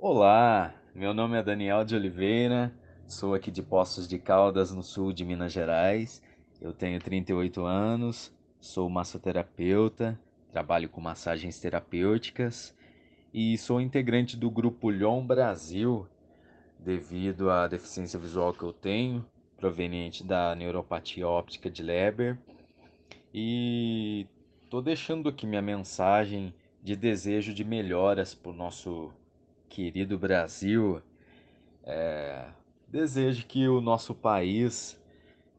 Olá, meu nome é Daniel de Oliveira, sou aqui de Poços de Caldas, no sul de Minas Gerais. Eu tenho 38 anos, sou massoterapeuta, trabalho com massagens terapêuticas e sou integrante do grupo Lhon Brasil devido à deficiência visual que eu tenho, proveniente da neuropatia óptica de Leber. E estou deixando aqui minha mensagem de desejo de melhoras para o nosso querido Brasil, é, desejo que o nosso país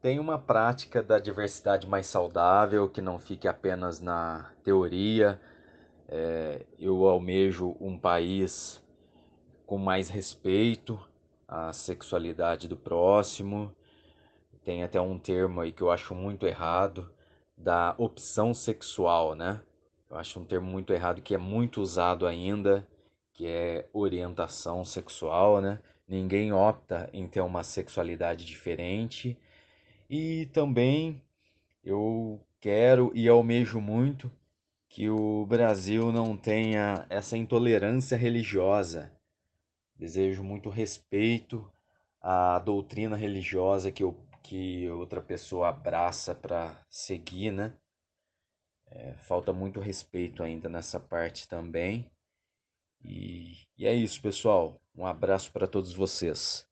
tenha uma prática da diversidade mais saudável, que não fique apenas na teoria. É, eu almejo um país com mais respeito à sexualidade do próximo. Tem até um termo aí que eu acho muito errado, da opção sexual, né? Eu acho um termo muito errado que é muito usado ainda que é orientação sexual, né? Ninguém opta em ter uma sexualidade diferente. E também eu quero e almejo muito que o Brasil não tenha essa intolerância religiosa. Desejo muito respeito à doutrina religiosa que, eu, que outra pessoa abraça para seguir, né? É, falta muito respeito ainda nessa parte também. E, e é isso, pessoal. Um abraço para todos vocês.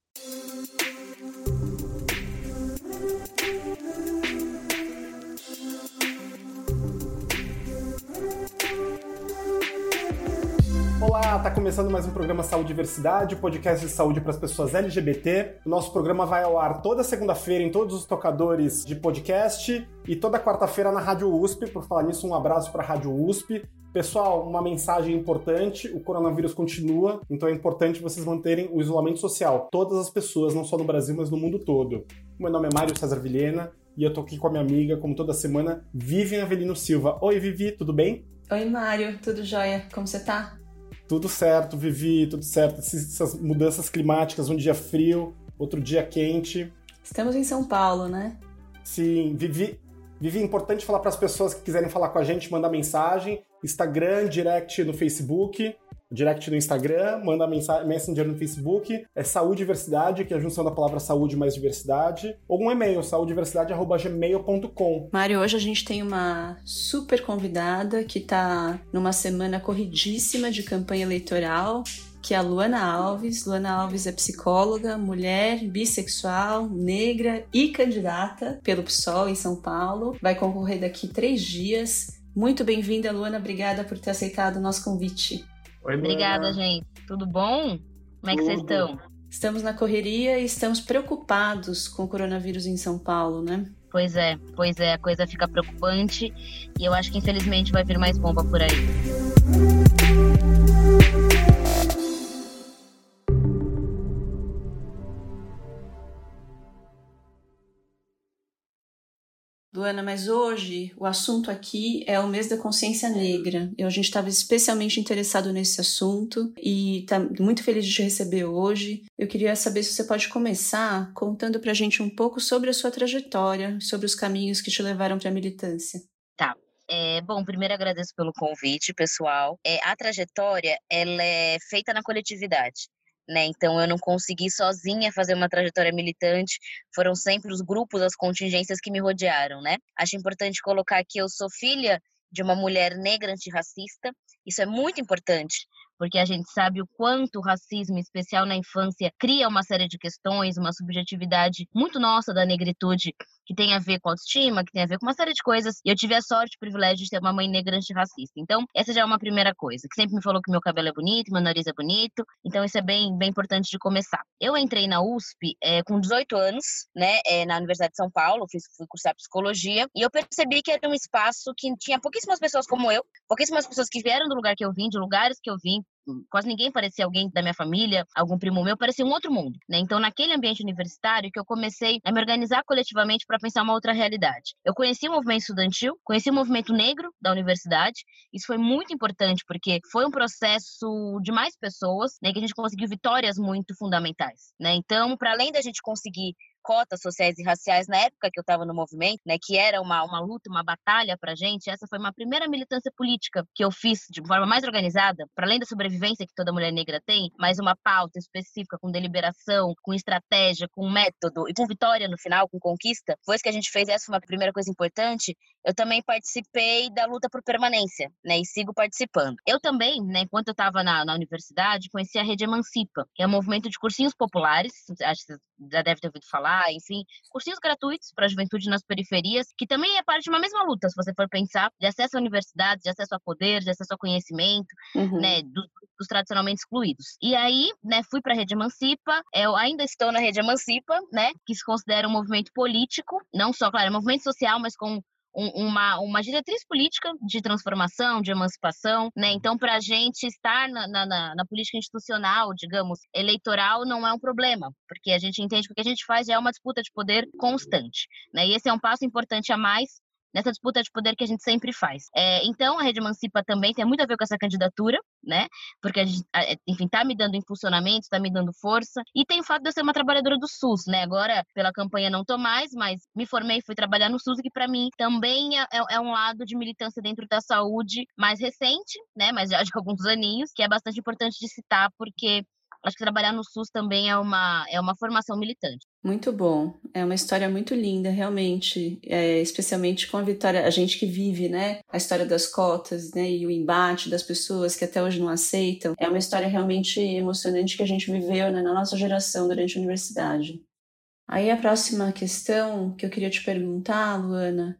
Olá, tá começando mais um programa Saúde e Diversidade, podcast de saúde para as pessoas LGBT. O nosso programa vai ao ar toda segunda-feira em todos os tocadores de podcast e toda quarta-feira na Rádio USP. Por falar nisso, um abraço para a Rádio USP. Pessoal, uma mensagem importante: o coronavírus continua, então é importante vocês manterem o isolamento social. Todas as pessoas, não só no Brasil, mas no mundo todo. Meu nome é Mário César Vilhena e eu tô aqui com a minha amiga, como toda semana, Vivian Avelino Silva. Oi, Vivi, tudo bem? Oi, Mário, tudo jóia? Como você tá? Tudo certo, Vivi, tudo certo. Essas mudanças climáticas, um dia frio, outro dia quente. Estamos em São Paulo, né? Sim, Vivi, Vivi, é importante falar para as pessoas que quiserem falar com a gente, mandar mensagem. Instagram, direct no Facebook, direct no Instagram, manda mensagem, Messenger no Facebook, é saúde e diversidade, que é a junção da palavra saúde mais diversidade, ou um e-mail, saudediversidade.gmail.com. Mário, hoje a gente tem uma super convidada que está numa semana corridíssima de campanha eleitoral, que é a Luana Alves. Luana Alves é psicóloga, mulher, bissexual, negra e candidata pelo PSOL em São Paulo. Vai concorrer daqui três dias muito bem-vinda, Luana. Obrigada por ter aceitado o nosso convite. Oi, Obrigada, gente. Tudo bom? Como é que vocês estão? Estamos na correria e estamos preocupados com o coronavírus em São Paulo, né? Pois é, pois é, a coisa fica preocupante e eu acho que infelizmente vai vir mais bomba por aí. Luana, mas hoje o assunto aqui é o mês da consciência negra. Eu, a gente estava especialmente interessado nesse assunto e está muito feliz de te receber hoje. Eu queria saber se você pode começar contando para a gente um pouco sobre a sua trajetória, sobre os caminhos que te levaram para a militância. Tá. É, bom, primeiro agradeço pelo convite, pessoal. É, a trajetória ela é feita na coletividade né? Então eu não consegui sozinha fazer uma trajetória militante, foram sempre os grupos, as contingências que me rodearam, né? Acho importante colocar que eu sou filha de uma mulher negra antirracista, isso é muito importante, porque a gente sabe o quanto o racismo, especial na infância, cria uma série de questões, uma subjetividade muito nossa da negritude, que tem a ver com autoestima, que tem a ver com uma série de coisas. E eu tive a sorte, o privilégio de ter uma mãe negra antirracista. Então, essa já é uma primeira coisa, que sempre me falou que meu cabelo é bonito, meu nariz é bonito. Então, isso é bem, bem importante de começar. Eu entrei na USP é, com 18 anos, né, é, na Universidade de São Paulo, fiz, fui cursar psicologia, e eu percebi que era um espaço que tinha pouquíssimas pessoas como eu, pouquíssimas pessoas que vieram do lugar que eu vim, de lugares que eu vim, quase ninguém parecia alguém da minha família, algum primo meu, parecia um outro mundo, né? Então, naquele ambiente universitário que eu comecei a me organizar coletivamente para pensar uma outra realidade. Eu conheci o movimento estudantil, conheci o movimento negro da universidade. Isso foi muito importante porque foi um processo de mais pessoas, né, que a gente conseguiu vitórias muito fundamentais, né? Então, para além da gente conseguir cotas sociais e raciais na época que eu estava no movimento, né, que era uma, uma luta, uma batalha para gente. Essa foi uma primeira militância política que eu fiz de forma mais organizada, para além da sobrevivência que toda mulher negra tem, mas uma pauta específica com deliberação, com estratégia, com método e com vitória no final, com conquista. Foi isso que a gente fez. Essa foi uma primeira coisa importante. Eu também participei da luta por permanência, né, e sigo participando. Eu também, né, enquanto eu estava na, na universidade, conheci a Rede Emancipa, que é um movimento de cursinhos populares, acho que você já deve ter ouvido falar, enfim, cursinhos gratuitos para a juventude nas periferias, que também é parte de uma mesma luta, se você for pensar, de acesso à universidade, de acesso a poder, de acesso a conhecimento, uhum. né, dos, dos, tradicionalmente excluídos. E aí, né, fui para a Rede Emancipa, eu ainda estou na Rede Emancipa, né, que se considera um movimento político, não só, claro, é um movimento social, mas com uma, uma diretriz política de transformação, de emancipação, né? Então, para a gente estar na, na, na, política institucional, digamos, eleitoral, não é um problema, porque a gente entende que o que a gente faz é uma disputa de poder constante, né? E esse é um passo importante a mais nessa disputa de poder que a gente sempre faz. É, então, a Rede Emancipa também tem muito a ver com essa candidatura, né? Porque a gente, enfim, está me dando impulsionamento, está me dando força. E tem o fato de eu ser uma trabalhadora do SUS, né? Agora, pela campanha não tô mais, mas me formei e fui trabalhar no SUS, que para mim também é, é, é, um lado de militância dentro da saúde mais recente, né? Mas já de alguns aninhos, que é bastante importante de citar, porque acho que trabalhar no SUS também é uma, é uma formação militante. Muito bom. É uma história muito linda, realmente. É, especialmente com a Vitória, a gente que vive, né? A história das cotas, né? E o embate das pessoas que até hoje não aceitam. É uma história realmente emocionante que a gente viveu né, na nossa geração durante a universidade. Aí a próxima questão que eu queria te perguntar, Luana,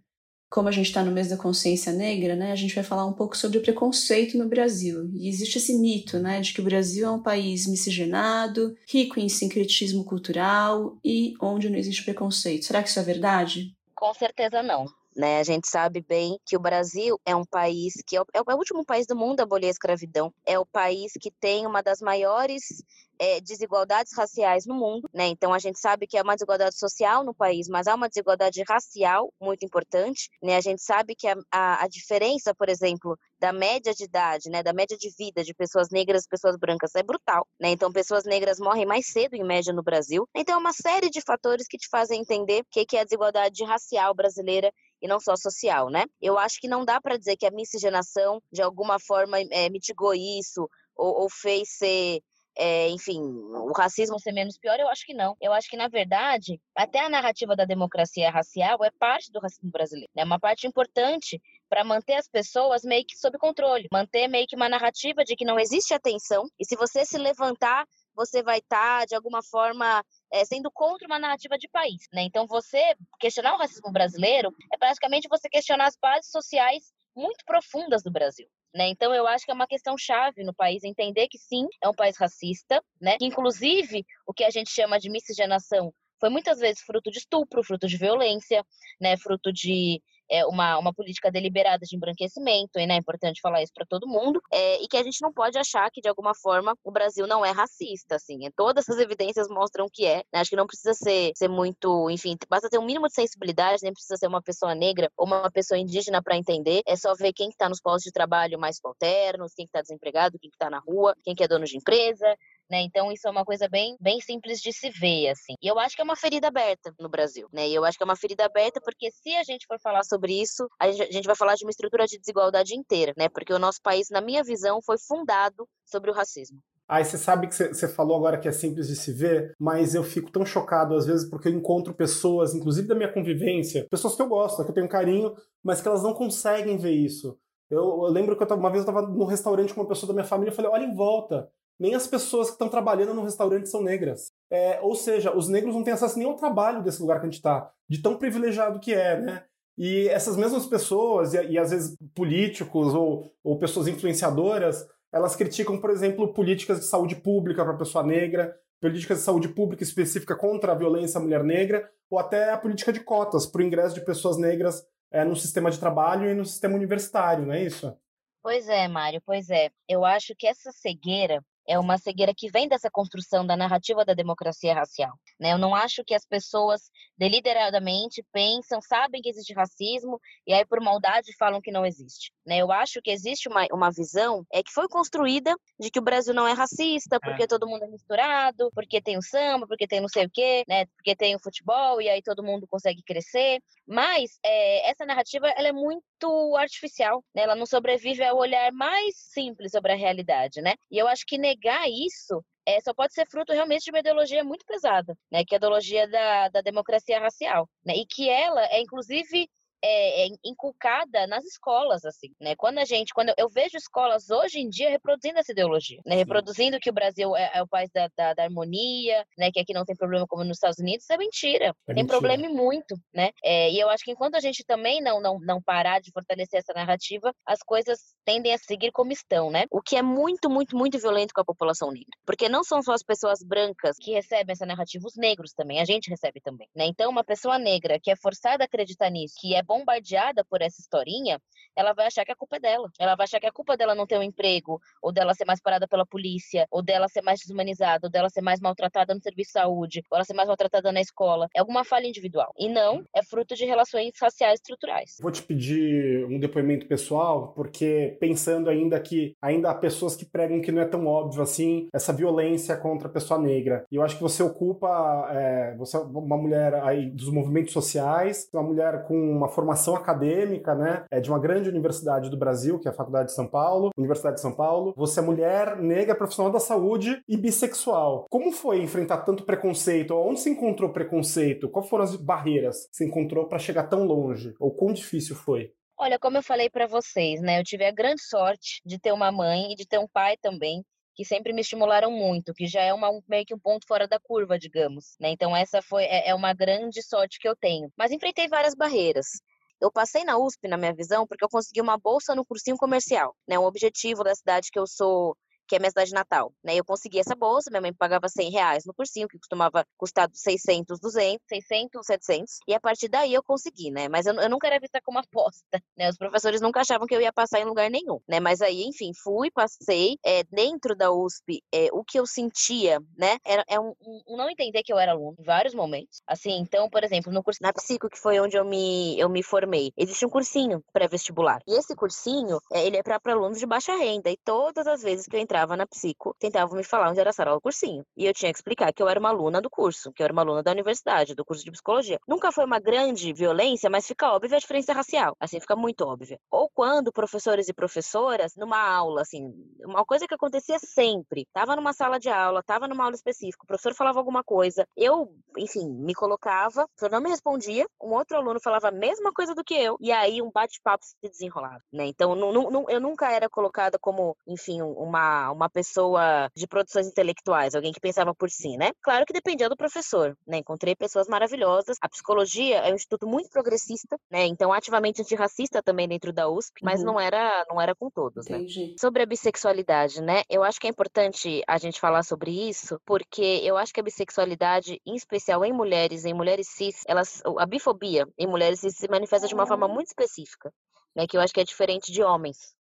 como a gente está no mês da consciência negra, né, a gente vai falar um pouco sobre o preconceito no Brasil. E existe esse mito, né, de que o Brasil é um país miscigenado, rico em sincretismo cultural e onde não existe preconceito. Será que isso é verdade? Com certeza não. Né? A gente sabe bem que o Brasil é um país que é o, é o último país do mundo a abolir a escravidão, é o país que tem uma das maiores é, desigualdades raciais no mundo, né? Então a gente sabe que é uma desigualdade social no país, mas há uma desigualdade racial muito importante, né? A gente sabe que a, a, a diferença, por exemplo, da média de idade, né, da média de vida de pessoas negras e pessoas brancas é brutal, né? Então pessoas negras morrem mais cedo em média no Brasil. Então é uma série de fatores que te fazem entender o que é a desigualdade racial brasileira e não só social, né? Eu acho que não dá para dizer que a miscigenação de alguma forma é, mitigou isso ou, ou fez ser é, enfim, o racismo ser menos pior, eu acho que não. Eu acho que, na verdade, até a narrativa da democracia racial é parte do racismo brasileiro. É uma parte importante para manter as pessoas meio que sob controle, manter meio que uma narrativa de que não existe atenção e se você se levantar, você vai estar, tá, de alguma forma, é, sendo contra uma narrativa de país. Né? Então, você questionar o racismo brasileiro é praticamente você questionar as bases sociais muito profundas do Brasil. Né? Então, eu acho que é uma questão chave no país entender que sim, é um país racista, né? que inclusive o que a gente chama de miscigenação foi muitas vezes fruto de estupro, fruto de violência, né? fruto de é, uma, uma política deliberada de embranquecimento, e né, é importante falar isso para todo mundo, é, e que a gente não pode achar que, de alguma forma, o Brasil não é racista, assim, é, todas essas evidências mostram que é, né, acho que não precisa ser, ser muito, enfim, basta ter um mínimo de sensibilidade, nem precisa ser uma pessoa negra ou uma pessoa indígena para entender, é só ver quem está nos postos de trabalho mais subalternos, quem está desempregado, quem está na rua, quem que é dono de empresa, né? Então isso é uma coisa bem, bem simples de se ver, assim. E eu acho que é uma ferida aberta no Brasil, né? E eu acho que é uma ferida aberta porque se a gente for falar sobre isso, a gente, vai falar de uma estrutura de desigualdade inteira, né? Porque o nosso país, na minha visão, foi fundado sobre o racismo. Aí você sabe que você falou agora que é simples de se ver, mas eu fico tão chocado às vezes porque eu encontro pessoas, inclusive da minha convivência, pessoas que eu gosto, que eu tenho carinho, mas que elas não conseguem ver isso. Eu, eu lembro que eu, uma vez eu estava num restaurante com uma pessoa da minha família e falei: olha em volta, nem as pessoas que estão trabalhando no restaurante são negras. É, ou seja, os negros não têm acesso nem ao trabalho desse lugar que a gente está, de tão privilegiado que é, né? E essas mesmas pessoas, e, e às vezes políticos ou, ou pessoas influenciadoras, elas criticam, por exemplo, políticas de saúde pública para a pessoa negra, políticas de saúde pública específica contra a violência à mulher negra, ou até a política de cotas para o ingresso de pessoas negras é, no sistema de trabalho e no sistema universitário, não é isso? Pois é, Mário, pois é. Eu acho que essa cegueira é uma cegueira que vem dessa construção da narrativa da democracia racial. Né? Eu não acho que as pessoas deliberadamente pensam, sabem que existe racismo e aí por maldade falam que não existe. Né? Eu acho que existe uma, uma visão é que foi construída de que o Brasil não é racista porque é. todo mundo é misturado, porque tem o samba, porque tem não sei o quê, né? porque tem o futebol e aí todo mundo consegue crescer. Mas é, essa narrativa ela é muito artificial, né? ela não sobrevive ao olhar mais simples sobre a realidade. Né? E eu acho que negar isso é, só pode ser fruto realmente de uma ideologia muito pesada, né, que é a ideologia da, da democracia racial, né, e que ela é, inclusive, é, é, inculcada nas escolas, assim, né? Quando a gente, quando eu vejo escolas hoje em dia reproduzindo essa ideologia, né? Reproduzindo que o Brasil é, é o país da, da, da, harmonia, né? Que aqui não tem problema como nos Estados Unidos, é mentira. É tem mentira. problema e muito, né? É, e eu acho que enquanto a gente também não, não, não parar de fortalecer essa narrativa, as coisas tendem a seguir como estão, né? O que é muito, muito, muito violento com a população negra. Porque não são só as pessoas brancas que recebem essa narrativa, os negros também, a gente recebe também, né? Então, uma pessoa negra que é forçada a acreditar nisso, que é bombardeada por essa historinha, ela vai achar que a culpa é dela. Ela vai achar que a culpa dela não ter um emprego, ou dela ser mais parada pela polícia, ou dela ser mais desumanizada, ou dela ser mais maltratada no serviço de saúde, ou ela ser mais maltratada na escola. É alguma falha individual. E não é fruto de relações raciais estruturais. Vou te pedir um depoimento pessoal, porque pensando ainda que ainda há pessoas que pregam que não é tão óbvio assim essa violência contra a pessoa negra. E eu acho que você ocupa, é, você é uma mulher aí dos movimentos sociais, uma mulher com uma formação acadêmica, né? É de uma grande universidade do Brasil, que é a Faculdade de São Paulo, Universidade de São Paulo. Você é mulher, negra, profissional da saúde e bissexual. Como foi enfrentar tanto preconceito? Onde se encontrou preconceito? Quais foram as barreiras que você encontrou para chegar tão longe? Ou quão difícil foi? Olha, como eu falei para vocês, né? Eu tive a grande sorte de ter uma mãe e de ter um pai também que sempre me estimularam muito, que já é uma, meio que um ponto fora da curva, digamos. Né? Então essa foi é, é uma grande sorte que eu tenho. Mas enfrentei várias barreiras. Eu passei na USP, na minha visão, porque eu consegui uma bolsa no cursinho comercial. Né? Um objetivo da cidade que eu sou que é minha cidade natal, né? Eu consegui essa bolsa, minha mãe pagava 100 reais no cursinho, que costumava custar 600, 200, 600, 700, e a partir daí eu consegui, né? Mas eu, eu nunca era vista como aposta, né? Os professores nunca achavam que eu ia passar em lugar nenhum, né? Mas aí, enfim, fui, passei, é, dentro da USP, é, o que eu sentia, né? Era é um, um, não entender que eu era aluno em vários momentos, assim, então, por exemplo, no curso na Psico, que foi onde eu me, eu me formei, existe um cursinho pré-vestibular, e esse cursinho, é, ele é para alunos de baixa renda, e todas as vezes que eu entrava entrava na psico, tentavam me falar onde era a sala do cursinho. E eu tinha que explicar que eu era uma aluna do curso, que eu era uma aluna da universidade, do curso de psicologia. Nunca foi uma grande violência, mas fica óbvia a diferença racial. Assim, fica muito óbvia. Ou quando professores e professoras, numa aula, assim, uma coisa que acontecia sempre, tava numa sala de aula, tava numa aula específica, o professor falava alguma coisa, eu, enfim, me colocava, o professor não me respondia, um outro aluno falava a mesma coisa do que eu, e aí um bate-papo se desenrolava, né? Então, eu nunca era colocada como, enfim, uma uma, pessoa de produções intelectuais, alguém que pensava por si, né? Claro que dependia do professor, né? Encontrei pessoas maravilhosas. A psicologia é um instituto muito progressista, né? Então ativamente antirracista também dentro da USP, mas uhum. não era não era com todos, né? Entendi. né? Sobre a bissexualidade, né? Eu acho que é importante a gente falar sobre isso, porque eu acho que a bissexualidade, em especial em mulheres, em mulheres cis, elas a bifobia em mulheres cis se manifesta de uma forma muito específica, né? Que eu acho que é diferente de homens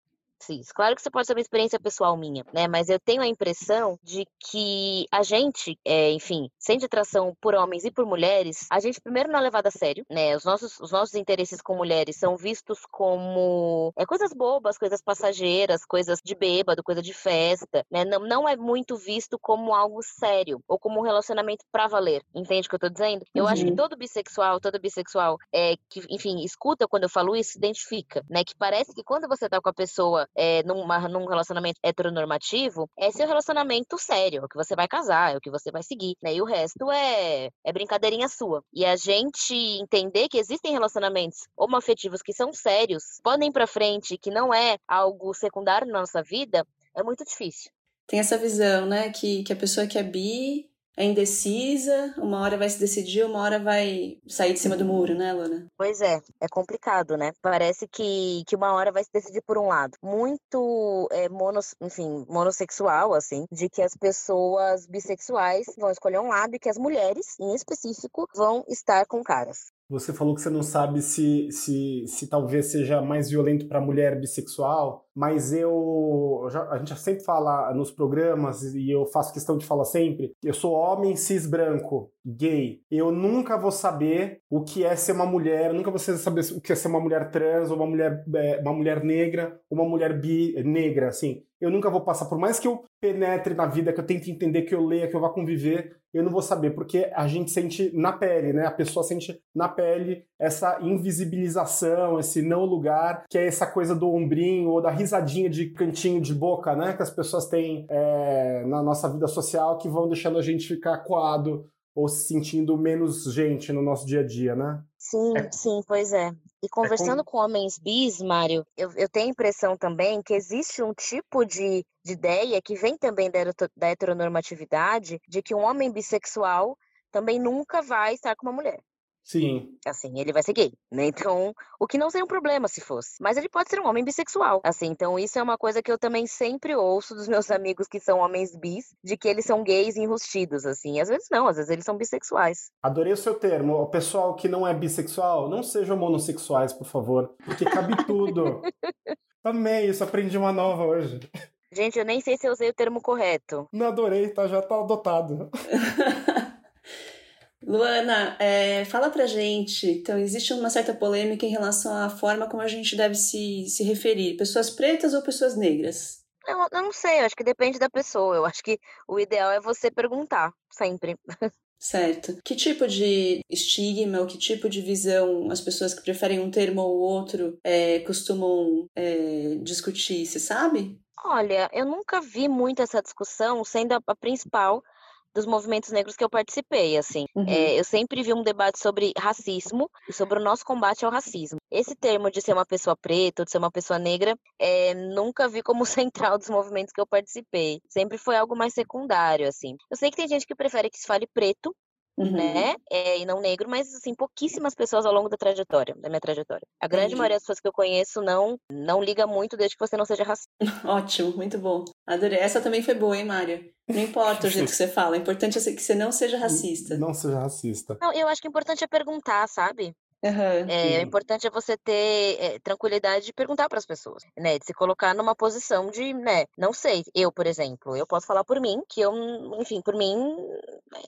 cis. Claro que você pode ser uma experiência pessoal minha, né? Mas eu tenho a impressão de que a gente, é, enfim, sente atração por homens e por mulheres, a gente primeiro não é levado a sério, né? Os nossos, os nossos interesses com mulheres são vistos como é, coisas bobas, coisas passageiras, coisas de bêbado, coisa de festa, né? Não, não é muito visto como algo sério ou como um relacionamento pra valer. Entende o que eu tô dizendo? Eu uhum. acho que uhum. todo bissexual, todo bissexual é, que, enfim, escuta quando eu falo isso, se identifica, né? Que parece que quando você tá com a pessoa é, numa, num relacionamento heteronormativo, é seu relacionamento sério, é o que você vai casar, é o que você vai seguir, né? E o resto é, é brincadeirinha sua. E a gente entender que existem relacionamentos homoafetivos que são sérios, podem pra frente, que não é algo secundário na nossa vida, é muito difícil. Tem essa visão, né, que, que a pessoa que é bi é indecisa, uma hora vai se decidir, uma hora vai sair de cima do muro, né, Luna? Pois é, é complicado, né? Parece que, que uma hora vai se decidir por um lado. Muito, é, monos, enfim, monossexual, assim, de que as pessoas bissexuais vão escolher um lado e que as mulheres, em específico, vão estar com caras. Você falou que você não sabe se, se, se talvez seja mais violento para mulher bissexual, mas eu. a gente sempre fala nos programas, e eu faço questão de falar sempre: eu sou homem cis branco, gay. Eu nunca vou saber o que é ser uma mulher, nunca vou saber o que é ser uma mulher trans, ou uma mulher, é, uma mulher negra, ou uma mulher bi, negra, assim eu nunca vou passar, por mais que eu penetre na vida, que eu tente entender, que eu leia, que eu vá conviver, eu não vou saber, porque a gente sente na pele, né? A pessoa sente na pele essa invisibilização, esse não lugar, que é essa coisa do ombrinho ou da risadinha de cantinho de boca, né? Que as pessoas têm é, na nossa vida social que vão deixando a gente ficar coado ou se sentindo menos gente no nosso dia a dia, né? Sim, é. sim, pois é. E conversando é com... com... homens bis, Mário, eu, eu tenho a impressão também que existe um tipo de, de ideia que vem também da, da heteronormatividade de que um homem bissexual também nunca vai estar com uma mulher. Sim. Assim, ele vai ser gay, né? Então, o que não seria um problema se fosse. Mas ele pode ser um homem bissexual. Assim, então isso é uma coisa que eu também sempre ouço dos meus amigos que são homens bis, de que eles são gays enrustidos, assim. Às vezes não, às vezes eles são bissexuais. Adorei o seu termo. O pessoal que não é bissexual, não sejam monossexuais, por favor. Porque cabe tudo. Amei isso, aprendi uma nova hoje. Gente, eu nem sei se eu usei o termo correto. Não adorei, tá? Já tá adotado. Luana, é, fala pra gente. Então, existe uma certa polêmica em relação à forma como a gente deve se, se referir: pessoas pretas ou pessoas negras? Eu, eu não sei, eu acho que depende da pessoa. Eu acho que o ideal é você perguntar, sempre. Certo. Que tipo de estigma ou que tipo de visão as pessoas que preferem um termo ou outro é, costumam é, discutir, você sabe? Olha, eu nunca vi muito essa discussão sendo a, a principal dos movimentos negros que eu participei, assim. Uhum. É, eu sempre vi um debate sobre racismo e sobre o nosso combate ao racismo. Esse termo de ser uma pessoa preta ou de ser uma pessoa negra, é, nunca vi como central dos movimentos que eu participei. Sempre foi algo mais secundário, assim. Eu sei que tem gente que prefere que se fale preto, Uhum. né? É, e não negro, mas assim, pouquíssimas pessoas ao longo da trajetória, da minha trajetória. A grande Entendi. maioria das pessoas que eu conheço não não liga muito desde que você não seja racista. Ótimo, muito bom. Adorei. Essa também foi boa, hein, Mária? Não importa o jeito que você fala, o importante é que você não seja racista. Não seja racista. Não, eu acho que o importante é perguntar, sabe? Uhum, é, o importante é você ter é, tranquilidade de perguntar para as pessoas, né? De se colocar numa posição de, né? Não sei, eu, por exemplo, eu posso falar por mim, que eu, enfim, por mim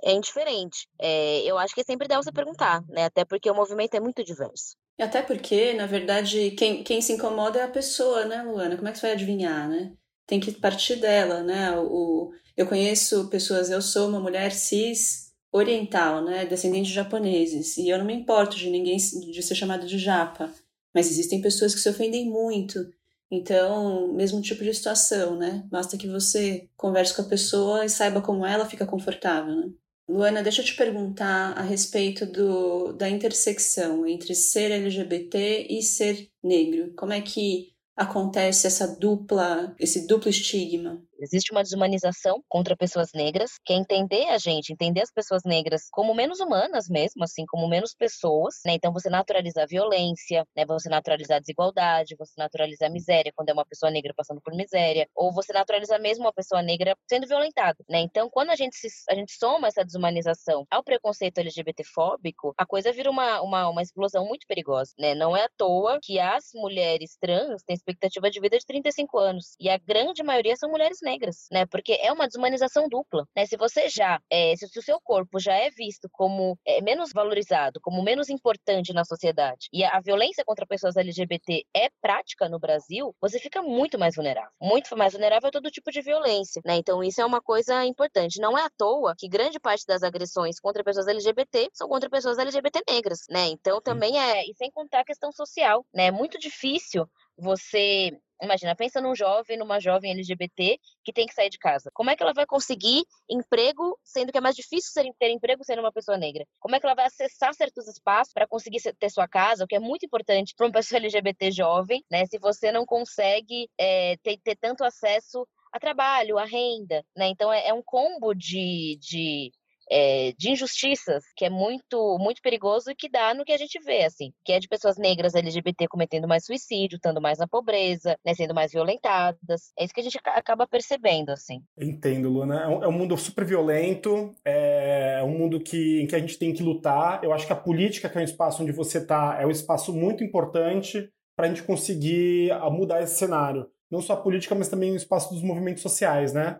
é indiferente. É, eu acho que é sempre dá você perguntar, né? Até porque o movimento é muito diverso. E até porque, na verdade, quem, quem se incomoda é a pessoa, né, Luana? Como é que você vai adivinhar, né? Tem que partir dela, né? O, eu conheço pessoas, eu sou uma mulher cis oriental, né, descendente de japoneses, e eu não me importo de ninguém de ser chamado de japa, mas existem pessoas que se ofendem muito. Então, mesmo tipo de situação, né? Basta que você converse com a pessoa e saiba como ela fica confortável, né? Luana, deixa eu te perguntar a respeito do, da intersecção entre ser LGBT e ser negro. Como é que acontece essa dupla, esse duplo estigma? Existe uma desumanização contra pessoas negras, que é entender a gente, entender as pessoas negras como menos humanas mesmo, assim, como menos pessoas, né? Então você naturaliza a violência, né? Você naturaliza a desigualdade, você naturaliza a miséria quando é uma pessoa negra passando por miséria, ou você naturaliza mesmo uma pessoa negra sendo violentada, né? Então quando a gente se, a gente soma essa desumanização ao preconceito LGBTfóbico, a coisa vira uma, uma, uma explosão muito perigosa, né? Não é à toa que as mulheres trans têm expectativa de vida de 35 anos e a grande maioria são mulheres negras, né? Porque é uma desumanização dupla, né? Se você já, é, se o seu corpo já é visto como é, menos valorizado, como menos importante na sociedade, e a, a violência contra pessoas LGBT é prática no Brasil, você fica muito mais vulnerável, muito mais vulnerável a todo tipo de violência, né? Então isso é uma coisa importante. Não é à toa que grande parte das agressões contra pessoas LGBT são contra pessoas LGBT negras, né? Então também é, e sem contar a questão social, né? É muito difícil você Imagina, pensa num jovem, numa jovem LGBT que tem que sair de casa. Como é que ela vai conseguir emprego, sendo que é mais difícil ter emprego sendo uma pessoa negra? Como é que ela vai acessar certos espaços para conseguir ter sua casa, o que é muito importante para uma pessoa LGBT jovem, né? Se você não consegue é, ter, ter tanto acesso a trabalho, a renda, né? Então é, é um combo de, de é, de injustiças que é muito muito perigoso e que dá no que a gente vê assim que é de pessoas negras LGBT cometendo mais suicídio estando mais na pobreza né, sendo mais violentadas é isso que a gente acaba percebendo assim entendo Luna é um, é um mundo super violento é um mundo que, em que a gente tem que lutar. Eu acho que a política, que é um espaço onde você está, é um espaço muito importante para a gente conseguir ah, mudar esse cenário. Não só a política, mas também o espaço dos movimentos sociais, né?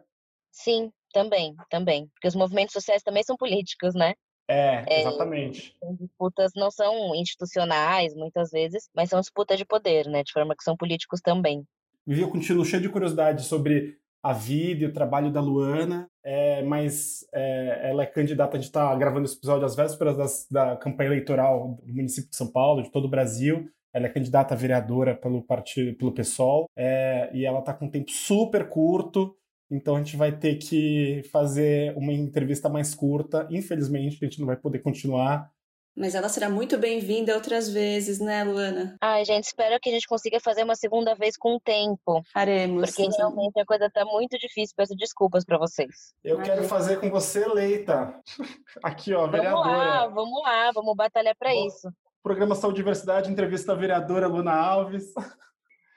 Sim, também, também. Porque os movimentos sociais também são políticos, né? É, exatamente. É, disputas não são institucionais, muitas vezes, mas são disputas de poder, né? De forma que são políticos também. Vivi, eu continuo cheio de curiosidade sobre a vida e o trabalho da Luana, é, mas é, ela é candidata, a gente está gravando esse episódio às vésperas das, da campanha eleitoral do município de São Paulo, de todo o Brasil. Ela é candidata a vereadora pelo partido, pelo PSOL, é, e ela está com um tempo super curto, então a gente vai ter que fazer uma entrevista mais curta. Infelizmente, a gente não vai poder continuar. Mas ela será muito bem-vinda outras vezes, né, Luana? Ai, gente, espero que a gente consiga fazer uma segunda vez com o tempo. Faremos. Porque realmente a coisa tá muito difícil. Peço desculpas para vocês. Eu quero fazer com você, Leita. Aqui, ó, vereadora. Vamos lá, vamos lá, vamos batalhar para isso. Programa Saúde e Diversidade, entrevista a vereadora Luna Alves.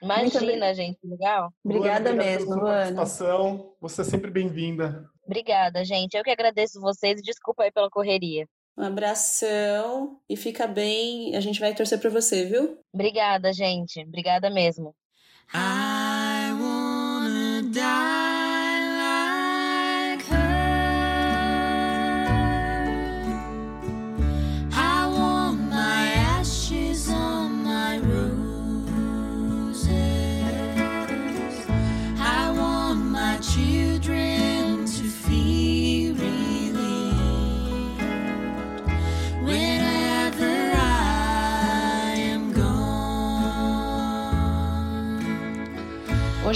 Imagina, gente, legal. Obrigada Luana, mesmo, pela Luana. participação. Você é sempre bem-vinda. Obrigada, gente. Eu que agradeço vocês e desculpa aí pela correria. Um abração e fica bem. A gente vai torcer por você, viu? Obrigada, gente. Obrigada mesmo. I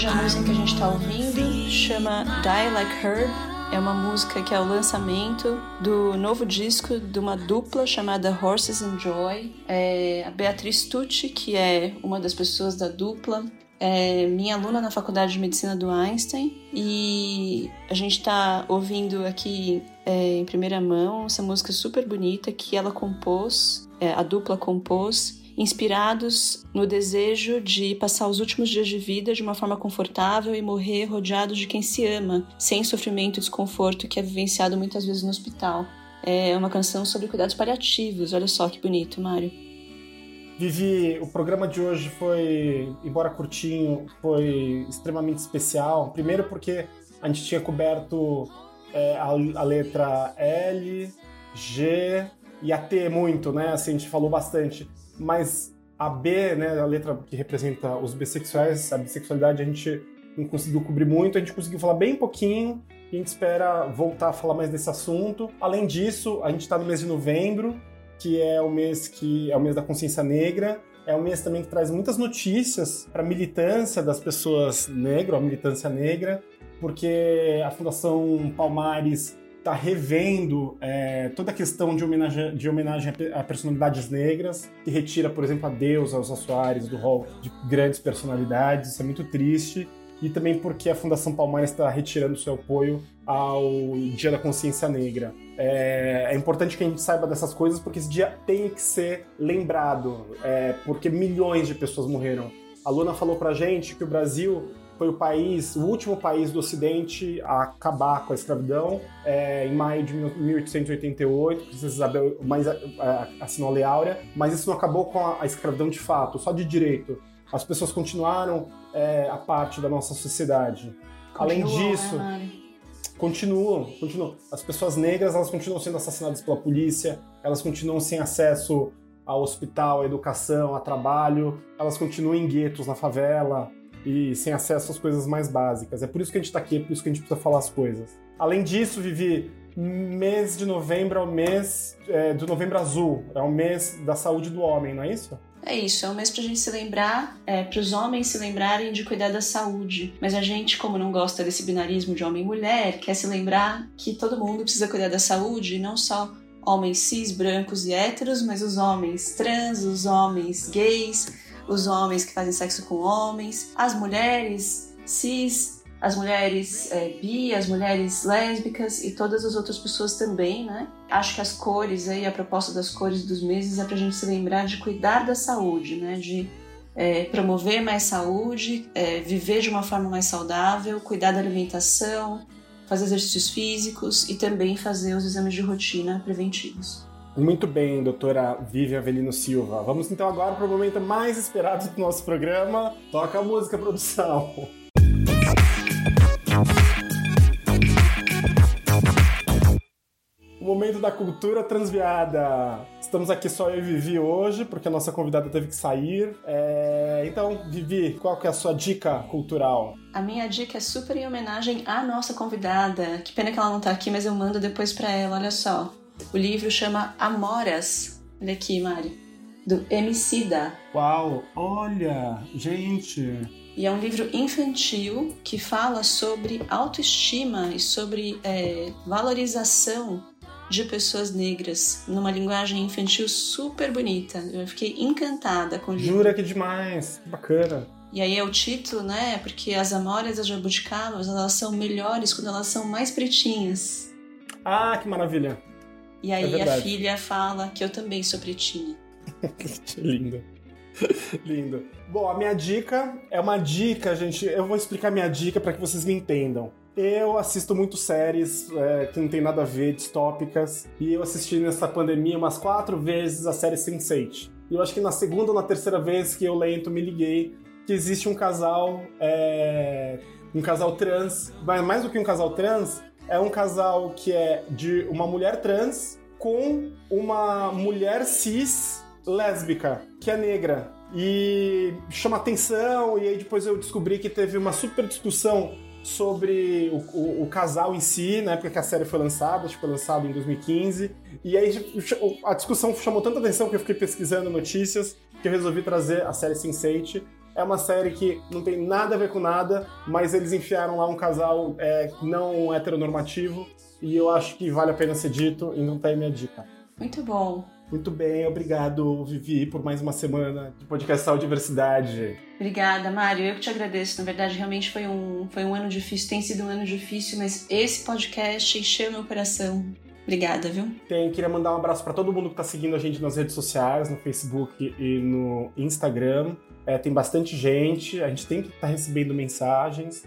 Hoje a música que a gente tá ouvindo chama Die Like Herb. É uma música que é o lançamento do novo disco de uma dupla chamada Horses and Joy. É a Beatriz Tucci, que é uma das pessoas da dupla, é minha aluna na Faculdade de Medicina do Einstein. E a gente tá ouvindo aqui é, em primeira mão essa música super bonita que ela compôs, é, a dupla compôs inspirados no desejo de passar os últimos dias de vida de uma forma confortável e morrer rodeado de quem se ama, sem sofrimento e desconforto que é vivenciado muitas vezes no hospital. É uma canção sobre cuidados paliativos, olha só que bonito, Mário. Vivi, o programa de hoje foi, embora curtinho, foi extremamente especial. Primeiro porque a gente tinha coberto é, a, a letra L, G e a T muito, né? Assim, a gente falou bastante. Mas a B, né, a letra que representa os bissexuais, a bissexualidade a gente não conseguiu cobrir muito, a gente conseguiu falar bem pouquinho e a gente espera voltar a falar mais desse assunto. Além disso, a gente está no mês de novembro, que é o mês que é o mês da consciência negra. É um mês também que traz muitas notícias para a militância das pessoas negras, a militância negra, porque a Fundação Palmares está revendo é, toda a questão de homenagem, de homenagem a personalidades negras, que retira, por exemplo, a Deus, aos Soares do rol de grandes personalidades. Isso é muito triste. E também porque a Fundação Palmares está retirando seu apoio ao Dia da Consciência Negra. É, é, importante que a gente saiba dessas coisas porque esse dia tem que ser lembrado, é, porque milhões de pessoas morreram. A Luna falou pra gente que o Brasil foi o país, o último país do Ocidente a acabar com a escravidão é, em maio de 1888. Princesa Isabel mais, é, assinou a Lei Áurea, mas isso não acabou com a, a escravidão de fato, só de direito. As pessoas continuaram é, a parte da nossa sociedade. Além disso, né, Mário? continuam, continuam. As pessoas negras elas continuam sendo assassinadas pela polícia, elas continuam sem acesso ao hospital, à educação, a trabalho, elas continuam em guetos na favela e sem acesso às coisas mais básicas. É por isso que a gente está aqui, é por isso que a gente precisa falar as coisas. Além disso, Vivi, mês de novembro é o mês é, do novembro azul, é o mês da saúde do homem, não é isso? É isso, é um mês pra gente se lembrar, é, pros homens se lembrarem de cuidar da saúde. Mas a gente, como não gosta desse binarismo de homem e mulher, quer se lembrar que todo mundo precisa cuidar da saúde, não só homens cis, brancos e héteros, mas os homens trans, os homens gays, os homens que fazem sexo com homens, as mulheres cis, as mulheres é, bi, as mulheres lésbicas e todas as outras pessoas também, né? Acho que as cores aí, a proposta das cores dos meses é pra gente se lembrar de cuidar da saúde, né? De é, promover mais saúde, é, viver de uma forma mais saudável, cuidar da alimentação, fazer exercícios físicos e também fazer os exames de rotina preventivos. Muito bem, doutora Vivian Avelino Silva. Vamos então agora para o momento mais esperado do nosso programa. Toca a música, produção. O momento da cultura transviada. Estamos aqui só eu e Vivi hoje, porque a nossa convidada teve que sair. É, Então, Vivi, qual que é a sua dica cultural? A minha dica é super em homenagem à nossa convidada. Que pena que ela não tá aqui, mas eu mando depois pra ela, olha só. O livro chama Amoras. Olha aqui, Mari. Do Emicida. Uau, olha, gente. E é um livro infantil que fala sobre autoestima e sobre é, valorização de pessoas negras numa linguagem infantil super bonita. Eu fiquei encantada com o livro. Jura que demais. Bacana. E aí é o título, né? Porque as amoras as jabuticabas, elas são melhores quando elas são mais pretinhas. Ah, que maravilha. E aí É a filha fala que eu também sou pretinha. Lindo. Lindo. Bom, a minha dica é uma dica, gente. Eu vou explicar minha dica para que vocês me entendam. Eu assisto muito séries é, que não tem nada a ver, distópicas, e eu assisti nessa pandemia umas quatro vezes a série Sense8. E eu acho que na segunda ou na terceira vez que eu lento me liguei que existe um casal, é, um casal trans, mas mais do que um casal trans, é um casal que é de uma mulher trans com uma mulher cis lésbica, que é negra. E chama atenção, e aí depois eu descobri que teve uma super discussão sobre o, o- o casal em si, na época que a série foi lançada, acho que foi lançado em 2015. E aí a discussão chamou tanta atenção que eu fiquei pesquisando notícias que eu resolvi trazer a série Sense8. É uma série que não tem nada a ver com nada, mas eles enfiaram lá um casal é, não heteronormativo e eu acho que vale a pena ser dito e não tá aí minha dica. Muito bom. Muito bem, obrigado, Vivi, por mais uma semana de podcast Saúde e Diversidade. Obrigada, Mário. Eu que te agradeço. Na verdade, realmente foi um, foi um ano difícil. Tem sido um ano difícil, mas esse podcast encheu meu coração. Obrigada, viu? Tem, queria mandar um abraço para todo mundo que tá seguindo a gente nas redes sociais, no Facebook e no Instagram. É, tem bastante gente, a gente sempre tá recebendo mensagens.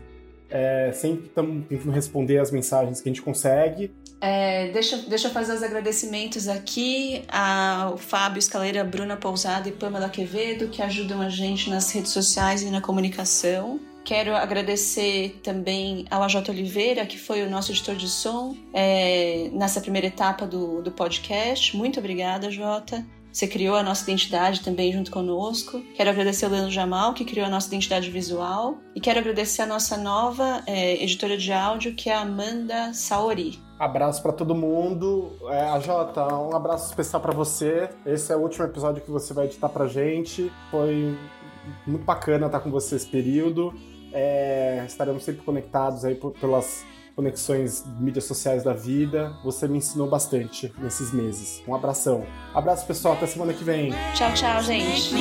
É, sempre estamos tentando responder as mensagens que a gente consegue. É, deixa, deixa eu fazer os agradecimentos aqui ao Fábio Escaleira, Bruna Pousada e Pamela Quevedo, que ajudam a gente nas redes sociais e na comunicação. Quero agradecer também ao AJ Oliveira, que foi o nosso editor de som é, nessa primeira etapa do, do podcast. Muito obrigada, Jota. Você criou a nossa identidade também junto conosco. Quero agradecer ao Leandro Jamal, que criou a nossa identidade visual. E quero agradecer a nossa nova é, editora de áudio, que é a Amanda Saori. Abraço para todo mundo. É, a Jota, um abraço especial para você. Esse é o último episódio que você vai editar pra gente. Foi muito bacana estar com você esse período. É, estaremos sempre conectados aí por- pelas conexões de mídias sociais da vida. Você me ensinou bastante nesses meses. Um abração. Abraço, pessoal. Até semana que vem. Tchau, tchau, gente.